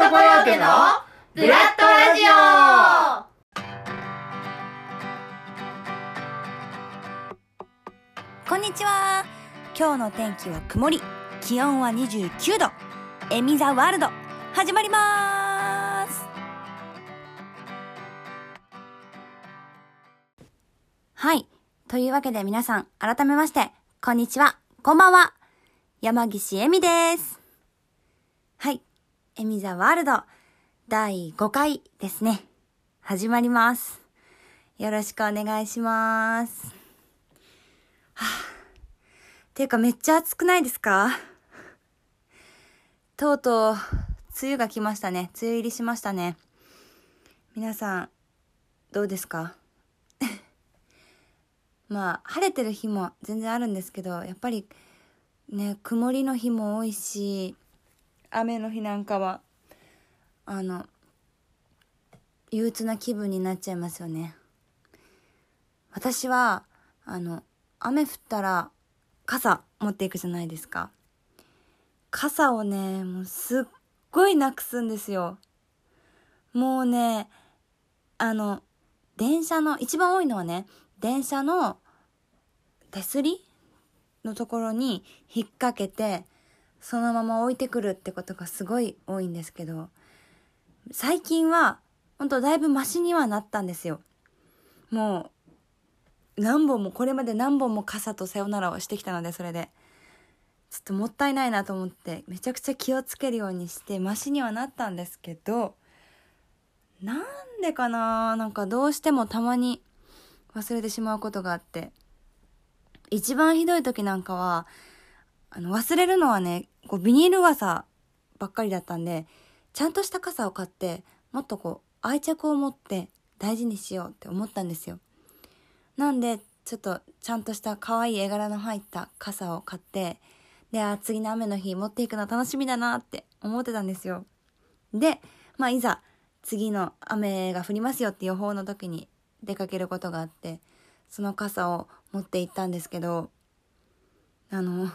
トコヨーテのブラッドラジオ。こんにちは。今日の天気は曇り。気温は29度。エミザワールド。始まります。はい。というわけで皆さん改めましてこんにちは。こんばんは。山岸エミです。はい。エミザワールド。第5回ですね。始まります。よろしくお願いします。はぁ、ていうかめっちゃ暑くないですか？とうとう、梅雨が来ましたね。梅雨入りしましたね。皆さん、どうですか？まあ、晴れてる日も全然あるんですけど、やっぱりね、曇りの日も多いし、雨の日なんかは、あの、憂鬱な気分になっちゃいますよね。私は、あの、雨降ったら傘持っていくじゃないですか。傘をね、もうすっごいなくすんですよ。もうね、あの、電車の、一番多いのはね、電車の手すりのところに引っ掛けて、そのまま置いてくるってことがすごい多いんですけど、最近は、ほんとだいぶマシにはなったんですよ。もう、何本も、これまで何本も傘とさよならをしてきたので、それで。ちょっともったいないなと思ってめちゃくちゃ気をつけるようにしてマシにはなったんですけどなんでかな？なんかどうしてもたまに忘れてしまうことがあって一番ひどい時なんかはあの忘れるのはねこうビニール傘ばっかりだったんでちゃんとした傘を買ってもっとこう愛着を持って大事にしようって思ったんですよなんでちょっとちゃんとした可愛い絵柄の入った傘を買ってで、あ、次の雨の日持っていくの楽しみだなって思ってたんですよ。で、まあいざ次の雨が降りますよって予報の時に出かけることがあって、その傘を持って行ったんですけど、あの、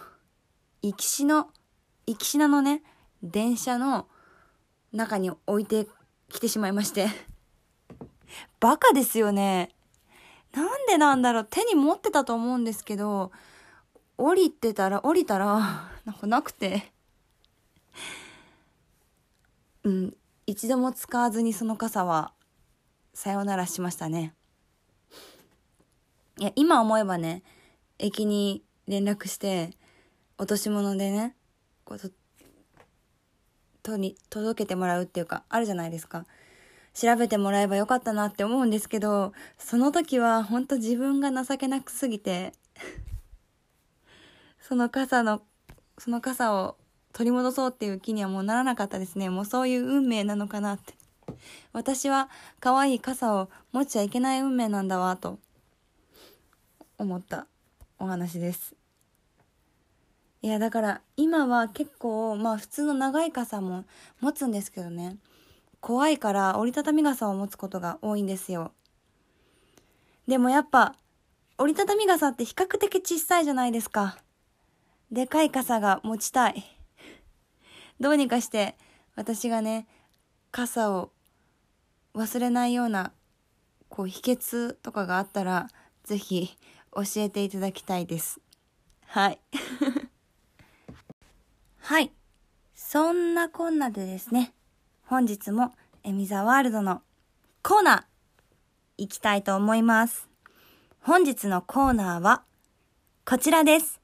行きしの、行きしなのね、電車の中に置いてきてしまいまして。バカですよね。なんでなんだろう手に持ってたと思うんですけど、降りてたら、降りたら、なんかなくて。うん、一度も使わずにその傘は、さよならしましたね。いや、今思えばね、駅に連絡して、落とし物でね、こうと、とに、届けてもらうっていうか、あるじゃないですか。調べてもらえばよかったなって思うんですけど、その時は本当自分が情けなくすぎて その傘の、その傘を取り戻そうっていう気にはもうならなかったですね。もうそういう運命なのかなって。私は可愛い傘を持っちゃいけない運命なんだわ、と思ったお話です。いや、だから今は結構、まあ普通の長い傘も持つんですけどね。怖いから折りたたみ傘を持つことが多いんですよ。でもやっぱ折りたたみ傘って比較的小さいじゃないですか。でかい傘が持ちたい。どうにかして私がね、傘を忘れないような、こう秘訣とかがあったら、ぜひ教えていただきたいです。はい。はい。そんなこんなでですね、本日もエミザワールドのコーナー行きたいと思います。本日のコーナーはこちらです。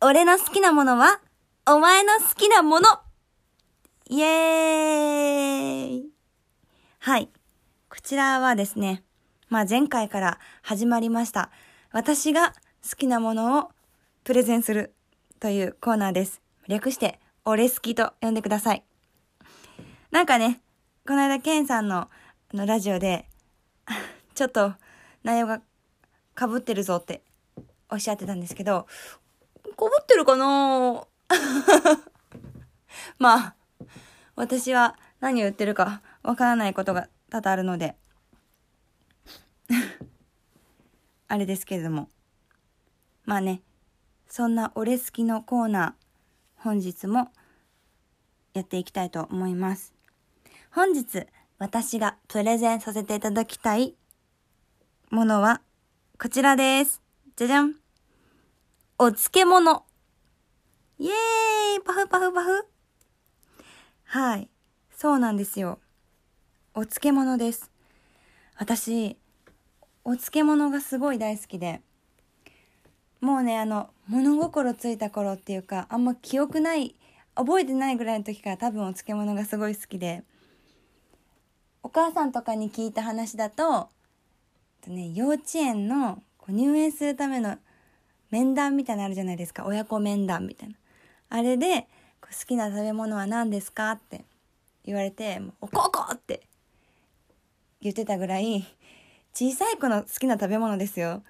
俺の好きなものは、お前の好きなものイエーイはい。こちらはですね、まあ前回から始まりました。私が好きなものをプレゼンするというコーナーです。略して、俺好きと呼んでください。なんかね、この間、ケンさんののラジオで、ちょっと内容が被ってるぞっておっしゃってたんですけど、こぶってるかな まあ、私は何を言ってるかわからないことが多々あるので あれですけれども。まあね、そんな俺好きのコーナー、本日もやっていきたいと思います。本日、私がプレゼンさせていただきたいものは、こちらです。じゃじゃん。お漬物。イエーイパフパフパフはい。そうなんですよ。お漬物です。私、お漬物がすごい大好きで、もうね、あの、物心ついた頃っていうか、あんま記憶ない、覚えてないぐらいの時から多分お漬物がすごい好きで、お母さんとかに聞いた話だと、とね、幼稚園の入園するための面談みたいなのあるじゃないですか。親子面談みたいな。あれで、好きな食べ物は何ですかって言われて、おこおこって言ってたぐらい、小さい子の好きな食べ物ですよ。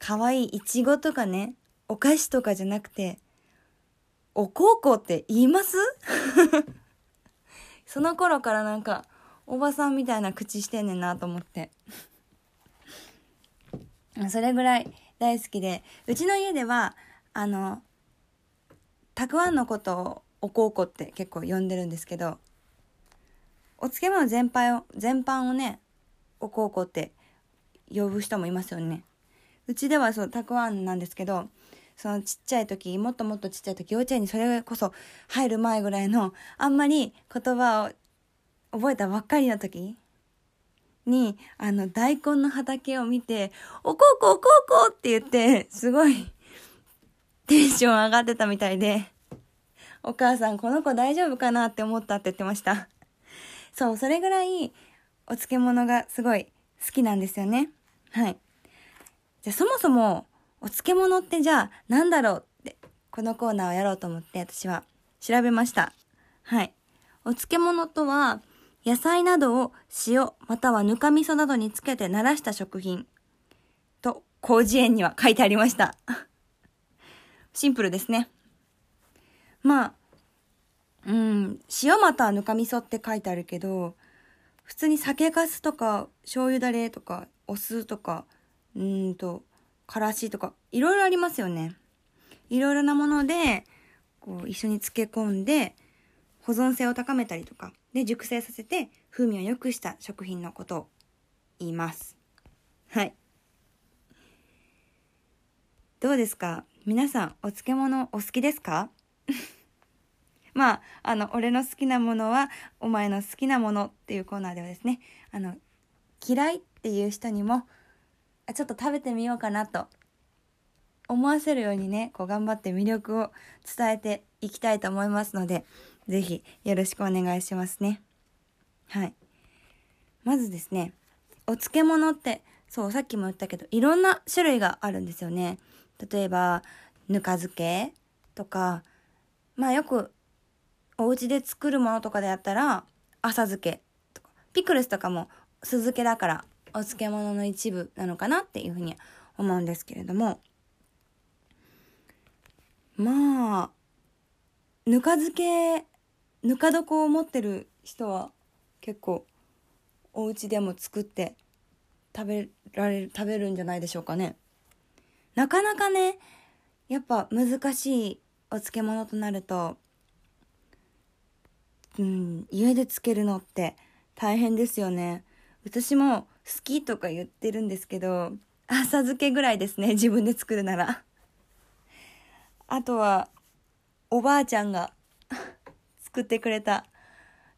可愛いいちごとかね、お菓子とかじゃなくて、おこうこって言います？その頃からなんか、おばさんみたいな口してんねんなと思って。それぐらい大好きで、うちの家では、あの、たくあんのことをおこうこって結構呼んでるんですけど、お漬物全般を、全般をね、おこうこって呼ぶ人もいますよね。うちではそう、たくあんなんですけど、そのちっちゃい時、もっともっとちっちゃい時、幼稚園にそれこそ入る前ぐらいの、あんまり言葉を覚えたばっかりの時に、あの、大根の畑を見て、おこうこおこうこうって言って、すごい、テンション上がってたみたいで、お母さん、この子大丈夫かなって思ったって言ってました。そう、それぐらい、お漬物がすごい好きなんですよね。はい。じゃあ、そもそも、お漬物ってじゃあ、なんだろうって、このコーナーをやろうと思って、私は調べました。はい。お漬物とは、野菜などを塩またはぬか味噌などにつけて慣らした食品と広辞苑には書いてありました。シンプルですね。まあ、うん、塩またはぬか味噌って書いてあるけど、普通に酒粕とか醤油だれとかお酢とか、うんと、からしとか、いろいろありますよね。いろいろなもので、こう一緒に漬け込んで、保存性を高めたりとか、で、熟成させて風味を良くした食品のことを言います。はい。どうですか？皆さん、お漬物お好きですか？まあ、あの、俺の好きなものは、お前の好きなものっていうコーナーではですね、あの、嫌いっていう人にも、あちょっと食べてみようかなと思わせるようにね、こう頑張って魅力を伝えていきたいと思いますので、ぜひよろしくお願いしますね。はい。まずですね、お漬物って、そう、さっきも言ったけど、いろんな種類があるんですよね。例えば、ぬか漬けとか、まあよく、お家で作るものとかであったら、浅漬けとか、ピクルスとかも酢漬けだから、お漬物の一部なのかなっていうふうに思うんですけれども、まあ、ぬか漬け、ぬか床を持ってる人は結構お家でも作って食べられる、食べるんじゃないでしょうかね。なかなかね、やっぱ難しいお漬物となると、うん、家で漬けるのって大変ですよね。私もきとか言ってるんですけど、浅漬けぐらいですね、自分で作るなら。あとは、おばあちゃんが 作ってくれた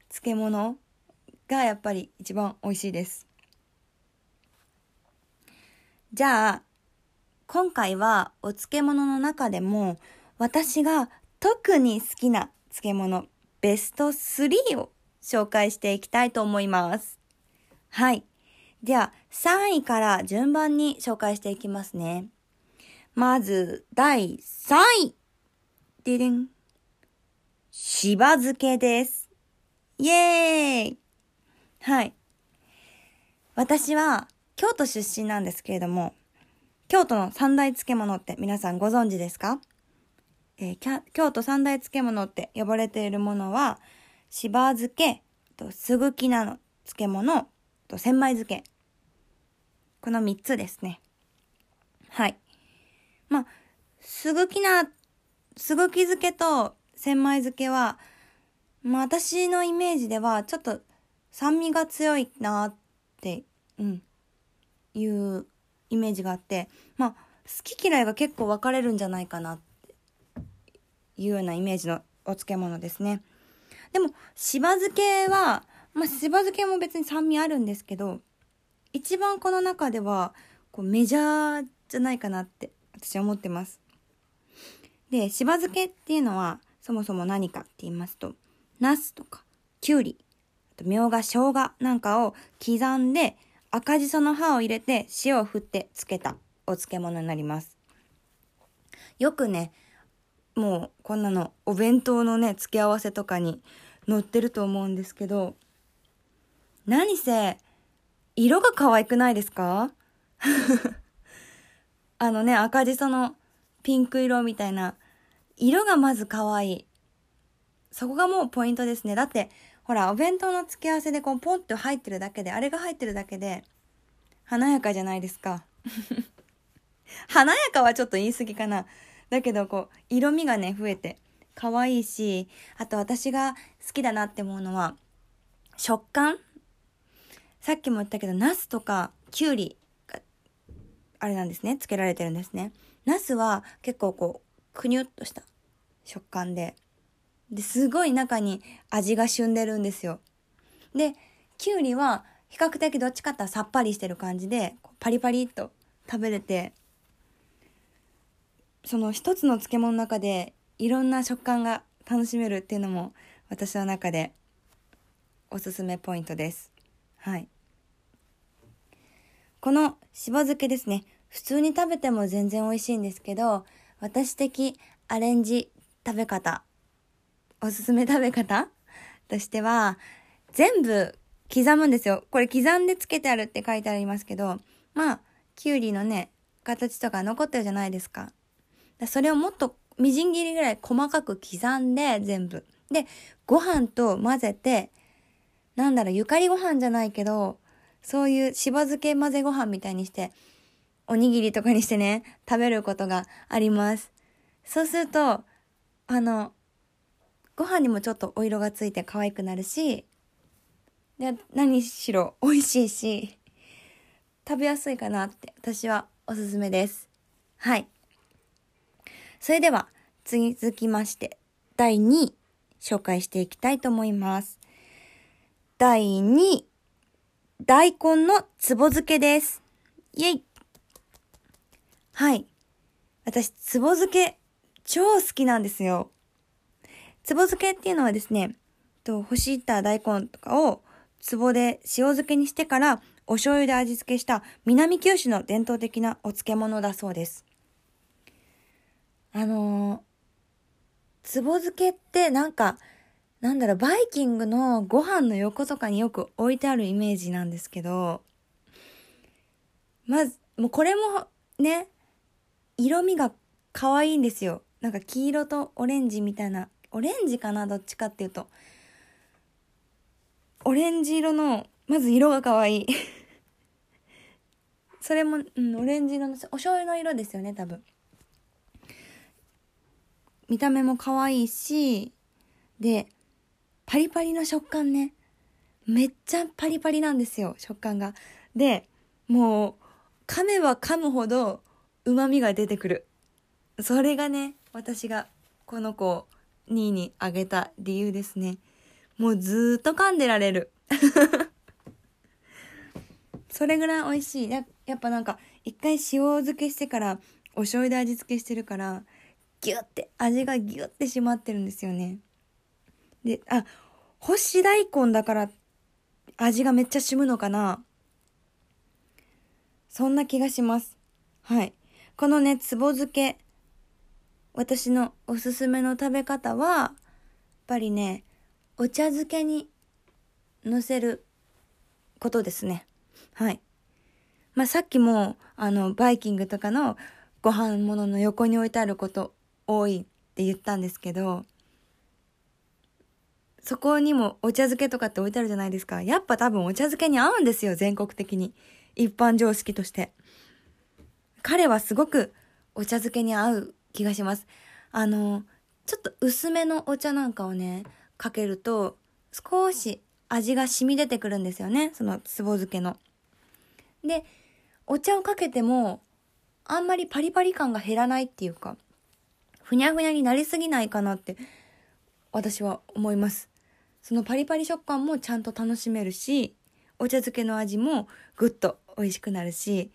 漬物がやっぱり一番美味しいです。じゃあ、今回はお漬物の中でも私が特に好きな漬物ベスト3を紹介していきたいと思います。はい。では、3位から順番に紹介していきますね。まず、第3位。ででん。しば漬けです。イエーイはい。私は京都出身なんですけれども、京都の三大漬物って皆さんご存知ですか？えー、京都三大漬物って呼ばれているものは、しば漬け、とすぐきなの漬物、と千枚漬け。この三つですね。はい。まあ、すぐきな、すぐき漬けと千枚漬けは、まあ私のイメージではちょっと酸味が強いなって、うん、いうイメージがあって、まあ好き嫌いが結構分かれるんじゃないかなっていうようなイメージのお漬物ですね。でも、しば漬けは、まあしば漬けも別に酸味あるんですけど、一番この中ではこうメジャーじゃないかなって私は思ってます。で、しば漬けっていうのはそもそも何かって言いますと、ナスとかきゅうり、あとみょうが、生姜なんかを刻んで赤じその葉を入れて塩を振って漬けたお漬物になります。よくね、もうこんなのお弁当のね、付け合わせとかに載ってると思うんですけど、何せ、色が可愛くないですか？あのね、赤じそのピンク色みたいな、色がまず可愛い。そこがもうポイントですね。だって、ほら、お弁当の付け合わせでこうポンって入ってるだけで、あれが入ってるだけで、華やかじゃないですか。華やかはちょっと言い過ぎかな。だけど、こう、色味がね、増えて、可愛いし、あと私が好きだなって思うのは、食感さっきも言ったけど、ナスとかキュウリが、あれなんですね、つけられてるんですね。ナスは結構こう、くにゅっとした食感で、で、すごい中に味が旬でるんですよ。で、キュウリは比較的どっちかってさっぱりしてる感じで、パリパリっと食べれて、その一つの漬物の中でいろんな食感が楽しめるっていうのも私の中でおすすめポイントです。はい。このしば漬けですね。普通に食べても全然美味しいんですけど、私的アレンジ食べ方、おすすめ食べ方 としては、全部刻むんですよ。これ刻んでつけてあるって書いてありますけど、まあ、きゅうりのね、形とか残ってるじゃないですか。だそれをもっとみじん切りぐらい細かく刻んで全部。で、ご飯と混ぜて、なんだろう、ゆかりご飯じゃないけど、そういうしば漬け混ぜご飯みたいにして、おにぎりとかにしてね、食べることがあります。そうすると、あの、ご飯にもちょっとお色がついて可愛くなるし、で、何しろ美味しいし、食べやすいかなって私はおすすめです。はい。それでは、続きまして、第2位、紹介していきたいと思います。第2位、大根のつぼ漬けです。イェイはい。私、つぼ漬け、超好きなんですよ。つぼ漬けっていうのはですね、と干した大根とかをつぼで塩漬けにしてからお醤油で味付けした南九州の伝統的なお漬物だそうです。あのー、つぼ漬けってなんか、なんだろう、バイキングのご飯の横とかによく置いてあるイメージなんですけど、まず、もうこれもね、色味が可愛いんですよ。なんか黄色とオレンジみたいな、オレンジかなどっちかっていうと。オレンジ色の、まず色が可愛い。それも、うん、オレンジ色の、お醤油の色ですよね、多分。見た目も可愛いし、で、パリパリの食感ね。めっちゃパリパリなんですよ、食感が。で、もう、噛めば噛むほど旨味が出てくる。それがね、私がこの子を2位にあげた理由ですね。もうずっと噛んでられる。それぐらい美味しい。ややっぱなんか、一回塩漬けしてから、お醤油で味付けしてるから、ギュッて、味がギュッて締まってるんですよね。で、あ、干し大根だから、味がめっちゃ染むのかな？そんな気がします。はい。このね、つぼ漬け。私のおすすめの食べ方は、やっぱりね、お茶漬けに乗せることですね。はい。まあ、さっきも、あの、バイキングとかのご飯物の横に置いてあること多いって言ったんですけど、そこにもお茶漬けとかって置いてあるじゃないですか。やっぱ多分お茶漬けに合うんですよ、全国的に。一般常識として。彼はすごくお茶漬けに合う気がします。あの、ちょっと薄めのお茶なんかをね、かけると少し味が染み出てくるんですよねそのつぼ漬けの。でお茶をかけてもあんまりパリパリ感が減らないっていうかふにゃふにゃになりすぎないかなって私は思いますそのパリパリ食感もちゃんと楽しめるしお茶漬けの味もぐっと美味しくなるし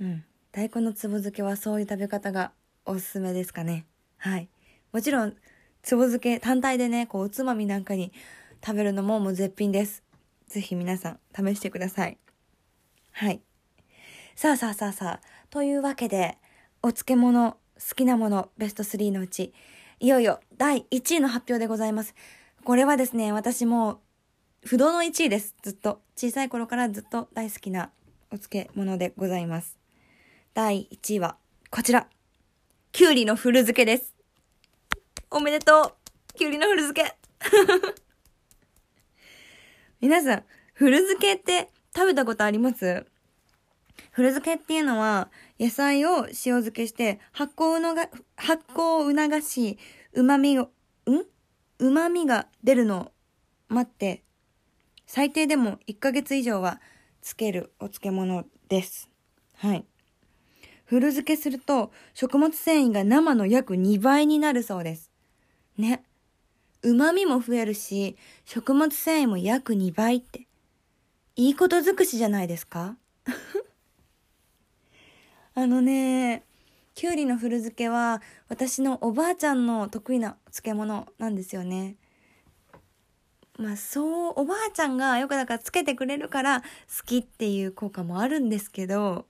うん。大根のつぼ漬けはそういう食べ方がおすすめですかね。はい。もちろんつぼ漬け単体でねこうおつまみなんかに食べるのももう絶品です。ぜひ皆さん試してください。はい。さあさあさあさあ。というわけでお漬物好きなものベスト3のうちいよいよ第1位の発表でございます。これはですね私も不動の1位です。ずっと。小さい頃からずっと大好きなお漬物でございます。第1位はこちら。きゅうりの古漬けです。おめでとう。きゅうりの古漬け。皆さん古漬けって食べたことあります？古漬けっていうのは野菜を塩漬けして発酵のが発酵を促し旨味をん？旨味が出るのを待って最低でも1ヶ月以上はつけるお漬物です。はい。古漬けすると食物繊維が生の約2倍になるそうです。ね。旨味も増えるし食物繊維も約2倍っていいこと尽くしじゃないですか？あのね、きゅうりの古漬けは私のおばあちゃんの得意な漬物なんですよね。まあそう、おばあちゃんがよくだからつけてくれるから好きっていう効果もあるんですけど、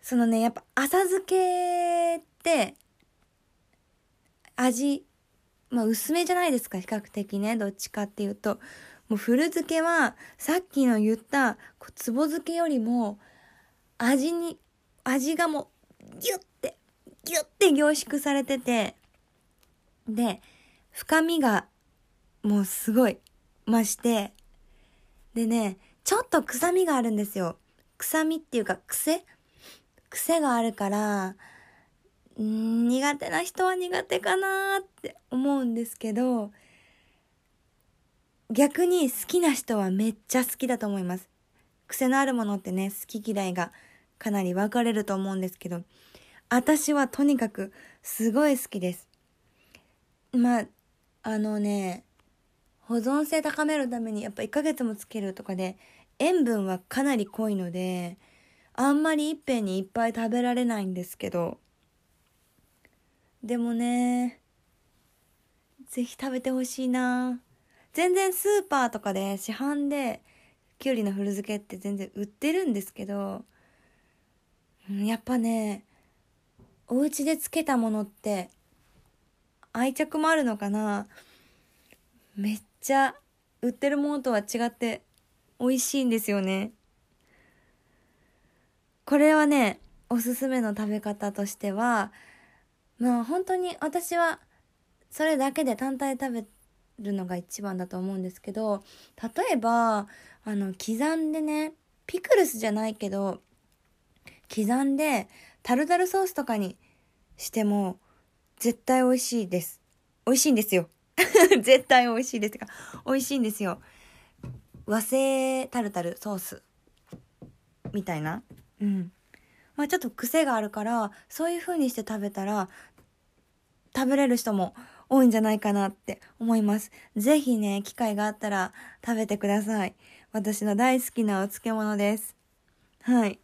そのね、やっぱ浅漬けって味、まあ薄めじゃないですか、比較的ね、どっちかっていうと。もう古漬けはさっきの言ったつぼ漬けよりも味に、味がもう、ギュッて、ギュッて凝縮されてて、で、深みが、もうすごい、増して、でね、ちょっと臭みがあるんですよ。臭みっていうか、癖？癖があるから、ん苦手な人は苦手かなって思うんですけど、逆に好きな人はめっちゃ好きだと思います。癖のあるものってね、好き嫌いがかなり分かれると思うんですけど、私はとにかくすごい好きです。まあ、あのね、保存性高めるためにやっぱ1ヶ月もつけるとかで、塩分はかなり濃いので、あんまりいっぺんにいっぱい食べられないんですけど、でもね、ぜひ食べてほしいな全然スーパーとかで市販できゅうりの古漬けって全然売ってるんですけどやっぱねお家でつけたものって愛着もあるのかな。めっちゃ売ってるものとは違って美味しいんですよね。これはねおすすめの食べ方としてはまあ本当に私はそれだけで単体食べるのが一番だと思うんですけど例えばあの刻んでねピクルスじゃないけど刻んでタルタルソースとかにしても絶対美味しいです。美味しいんですよ。絶対美味しいですか。美味しいんですよ。和製タルタルソースみたいな。うん。まあちょっと癖があるから、そういう風にして食べたら、食べれる人も多いんじゃないかなって思います。ぜひね、機会があったら食べてください。私の大好きなお漬物です。はい。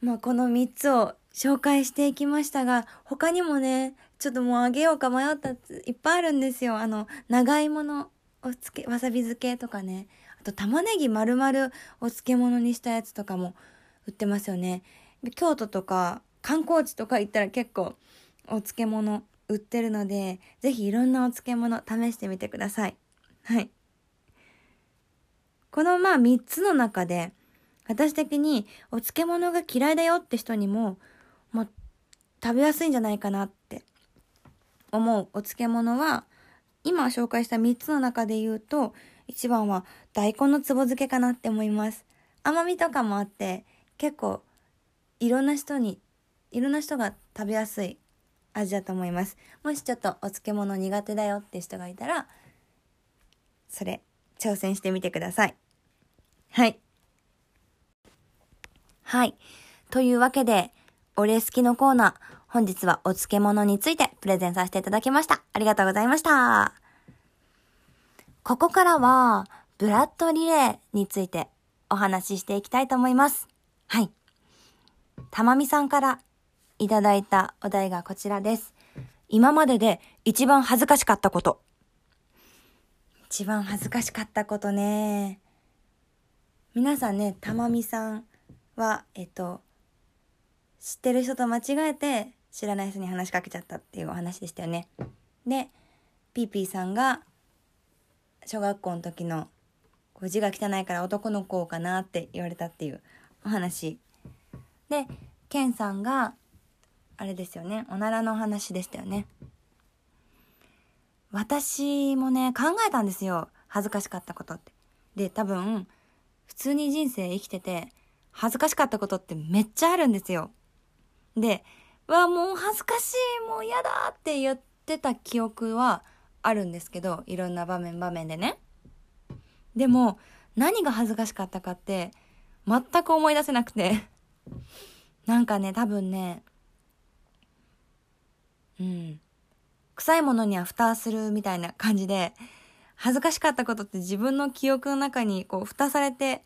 まあ、この3つを紹介していきましたが、他にもね、ちょっともうあげようか迷ったいっぱいあるんですよ。あの、長芋のおつけ、わさび漬けとかね。あと玉ねぎ丸々お漬物にしたやつとかも売ってますよね。京都とか観光地とか行ったら結構お漬物売ってるので、ぜひいろんなお漬物試してみてください。はい。このまあ3つの中で、私的にお漬物が嫌いだよって人にも、まあ、食べやすいんじゃないかなって思うお漬物は、今紹介した3つの中で言うと、一番は大根のつぼ漬けかなって思います。甘みとかもあって、結構いろんな人に、いろんな人が食べやすい味だと思います。もしちょっとお漬物苦手だよって人がいたら、それ、挑戦してみてください。はい。はい。というわけで、俺好きのコーナー、本日はお漬物についてプレゼンさせていただきました。ありがとうございました。ここからは、ブラッドリレーについてお話ししていきたいと思います。はい。たまみさんからいただいたお題がこちらです。今までで一番恥ずかしかったこと。一番恥ずかしかったことね。皆さんね、たまみさんは、えっと、知ってる人と間違えて知らない人に話しかけちゃったっていうお話でしたよね。で、ピーピーさんが小学校の時のこう字が汚いから男の子かなって言われたっていうお話。で、ケンさんがあれですよね、おならの話でしたよね。私もね、考えたんですよ。恥ずかしかったことって。で、多分、普通に人生生きてて、恥ずかしかったことってめっちゃあるんですよ。で、わ、もう恥ずかしい、もう嫌だって言ってた記憶はあるんですけど、いろんな場面場面でね。でも、何が恥ずかしかったかって、全く思い出せなくて なんかね、多分ね、うん。臭いものには蓋するみたいな感じで、恥ずかしかったことって自分の記憶の中にこう蓋されて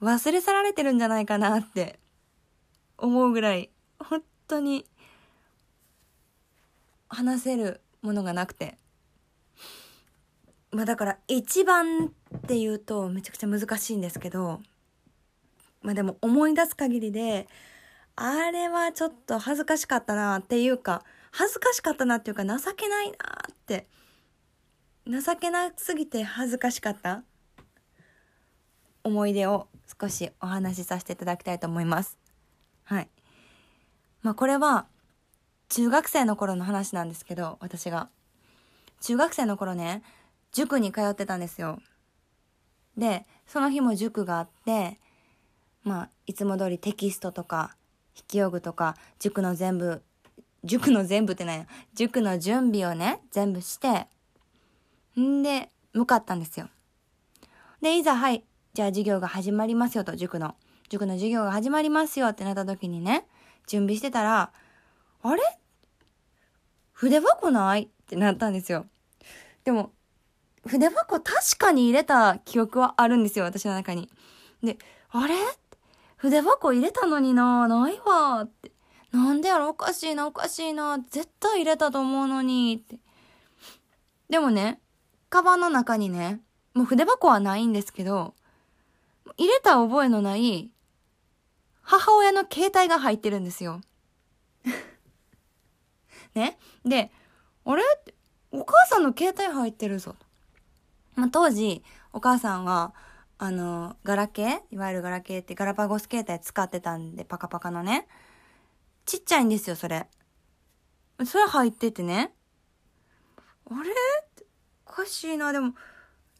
忘れ去られてるんじゃないかなって思うぐらい本当に話せるものがなくて。まあだから一番っていうとめちゃくちゃ難しいんですけど、まあでも思い出す限りで、あれはちょっと恥ずかしかったなっていうか、恥ずかしかったなっていうか情けないなって、情けなすぎて恥ずかしかった思い出を少しお話しさせていただきたいと思います。はい。まあこれは中学生の頃の話なんですけど、私が。中学生の頃ね、塾に通ってたんですよ。で、その日も塾があって、まあ、いつも通りテキストとか、筆記用具とか、塾の全部、塾の全部ってない塾の準備をね、全部して、んで、向かったんですよ。で、いざ、はい、じゃあ授業が始まりますよと、塾の。塾の授業が始まりますよってなった時にね、準備してたら、あれ？筆箱ないってなったんですよ。でも、筆箱確かに入れた記憶はあるんですよ、私の中に。で、あれ？筆箱入れたのになないわって。なんでやろおかしいな、おかしいな。絶対入れたと思うのにって。でもね、カバンの中にね、もう筆箱はないんですけど、入れた覚えのない母親の携帯が入ってるんですよ。ね？で、あれお母さんの携帯入ってるぞ。まあ、当時、お母さんは、あの、ガラケー？いわゆるガラケーってガラパゴス携帯使ってたんで、パカパカのね。ちっちゃいんですよ、それ。それ入っててね。あれ？おかしいな、でも、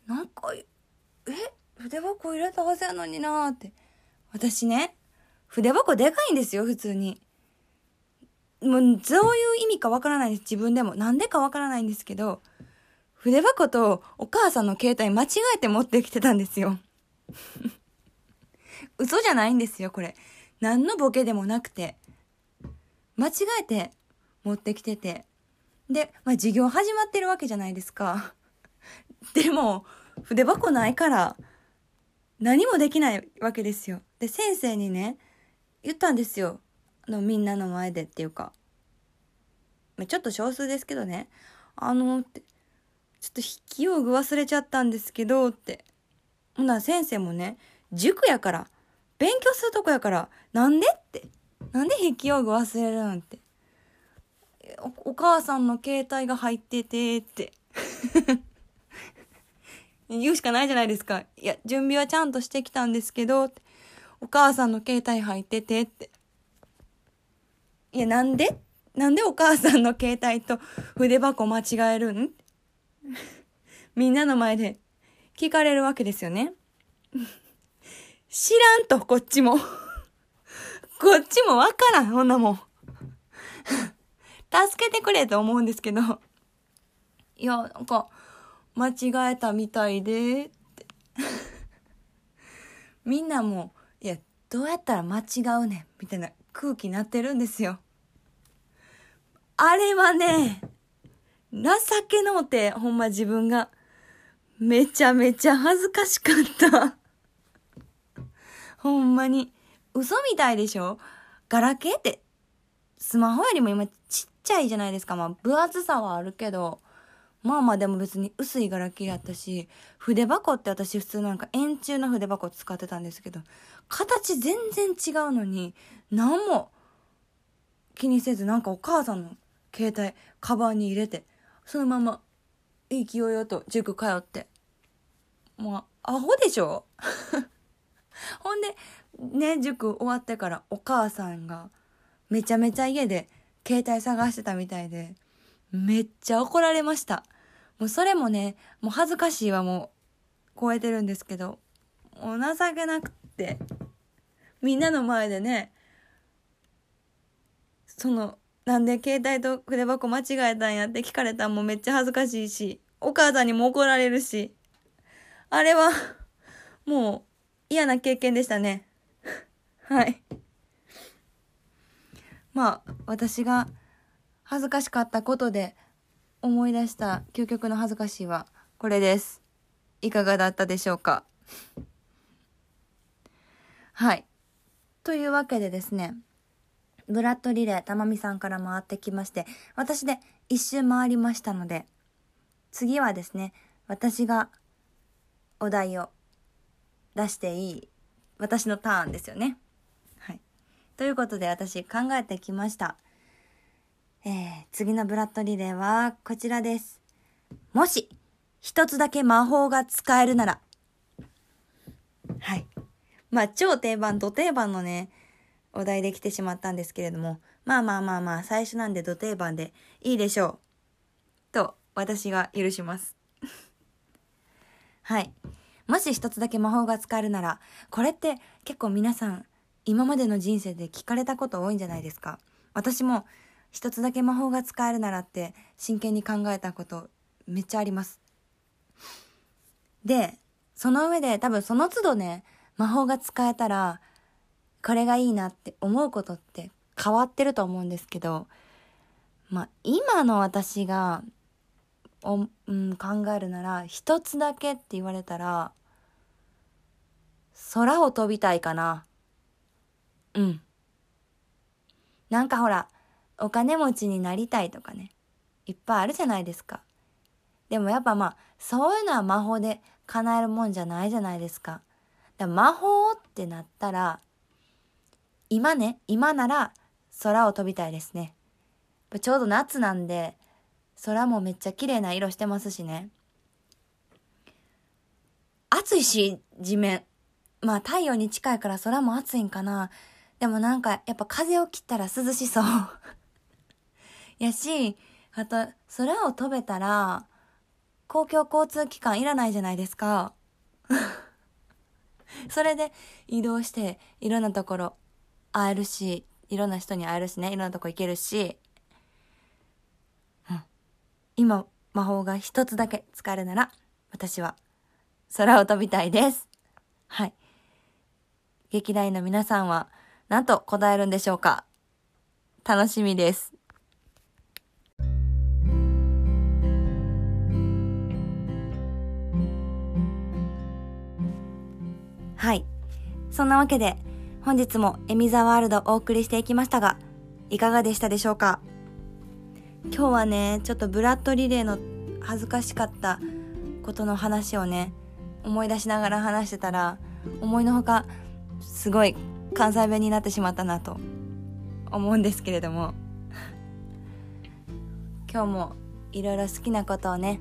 なんか、え？筆箱入れたはずやのになーって。私ね、筆箱でかいんですよ、普通に。もう、どういう意味かわからないです、自分でも。なんでかわからないんですけど、筆箱とお母さんの携帯間違えて持ってきてたんですよ。嘘じゃないんですよ、これ。何のボケでもなくて。間違えて持ってきてて。で、まあ、授業始まってるわけじゃないですか。でも、筆箱ないから、何もできないわけですよ。で、先生にね、言ったんですよ。あの、みんなの前でっていうか。ちょっと少数ですけどね。あの、って、ちょっと筆記用具忘れちゃったんですけど、って。ほな、先生もね、塾やから、勉強するとこやから、なんでって。なんで筆記用具忘れるなんて。おお母さんの携帯が入ってて、って。言うしかないじゃないですか。いや、準備はちゃんとしてきたんですけど、お母さんの携帯入っててって。いや、なんで？なんでお母さんの携帯と筆箱間違えるん？みんなの前で聞かれるわけですよね。知らんと、こっちも。こっちもわからん、ほんなもん。助けてくれと思うんですけど、いや、なんか、間違えたみたいで、って。みんなも、いや、どうやったら間違うねん、みたいな空気になってるんですよ。あれはね、情けのうて、ほんま自分が、めちゃめちゃ恥ずかしかった。ほんまに。嘘みたいでしょ？ガラケーって、スマホよりも今ちっちゃいじゃないですか。まあ、分厚さはあるけど、まあまあでも別に薄いガラケーやったし、筆箱って私普通なんか円柱の筆箱使ってたんですけど、形全然違うのに、何も気にせずなんかお母さんの携帯、カバンに入れて、そのまま勢いよと塾通って。もう、アホでしょ？ほんで、ね、塾終わってからお母さんがめちゃめちゃ家で携帯探してたみたいで、めっちゃ怒られました。もうそれもね、もう恥ずかしいはもう超えてるんですけど、もう情けなくって、みんなの前でね、その、なんで携帯と筆箱間違えたんやって聞かれたんもめっちゃ恥ずかしいし、お母さんにも怒られるし、あれは、もう嫌な経験でしたね。はい。まあ、私が恥ずかしかったことで思い出した究極の恥ずかしいはこれです。いかがだったでしょうか？はい。というわけでですね、ブラッドリレーたまみさんから回ってきまして、私で一周回りましたので、次はですね、私がお題を出していい私のターンですよね。はい。ということで私考えてきました。えー、次のブラッドリレーはこちらです。もし、一つだけ魔法が使えるなら。はい。まあ、超定番、ド定番のね、お題で来てしまったんですけれども、まあまあまあまあ、最初なんでド定番でいいでしょう。と、私が許します。はい。もし一つだけ魔法が使えるなら、これって結構皆さん、今までの人生で聞かれたこと多いんじゃないですか。私も、一つだけ魔法が使えるならって真剣に考えたことめっちゃあります。で、その上で多分その都度ね、魔法が使えたら、これがいいなって思うことって変わってると思うんですけど、まあ今の私がお、うん、考えるなら一つだけって言われたら空を飛びたいかなうんなんかほらお金持ちになりたいとかねいっぱいあるじゃないですかでもやっぱまあそういうのは魔法で叶えるもんじゃないじゃないですかだか魔法ってなったら今ね今なら空を飛びたいですねちょうど夏なんで空もめっちゃ綺麗な色してますしね。暑いし、地面。まあ太陽に近いから空も暑いんかな。でもなんかやっぱ風を切ったら涼しそう。やし、あと空を飛べたら公共交通機関いらないじゃないですか。それで移動していろんなところ会えるし、いろんな人に会えるしね、いろんなとこ行けるし、うん今魔法が一つだけ使えるなら私は空を飛びたいです。はい。劇団員の皆さんは何と答えるんでしょうか楽しみです。はい。そんなわけで本日もエミザワールドお送りしていきましたがいかがでしたでしょうか？今日はねちょっとブラッドリレーの恥ずかしかったことの話をね思い出しながら話してたら思いのほかすごい関西弁になってしまったなと思うんですけれども。今日もいろいろ好きなことをね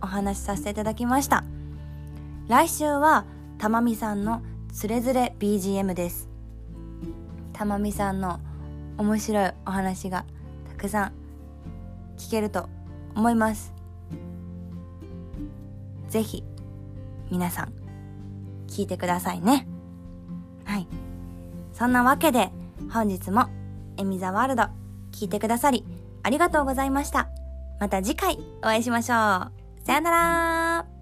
お話しさせていただきました。来週はたまみさんのつれづれ BGM です。たまみさんの面白いお話がたくさん聞けると思います。ぜひ皆さん聞いてくださいね。はい。そんなわけで本日もエミザワールド聞いてくださりありがとうございました。また次回お会いしましょう。さよなら。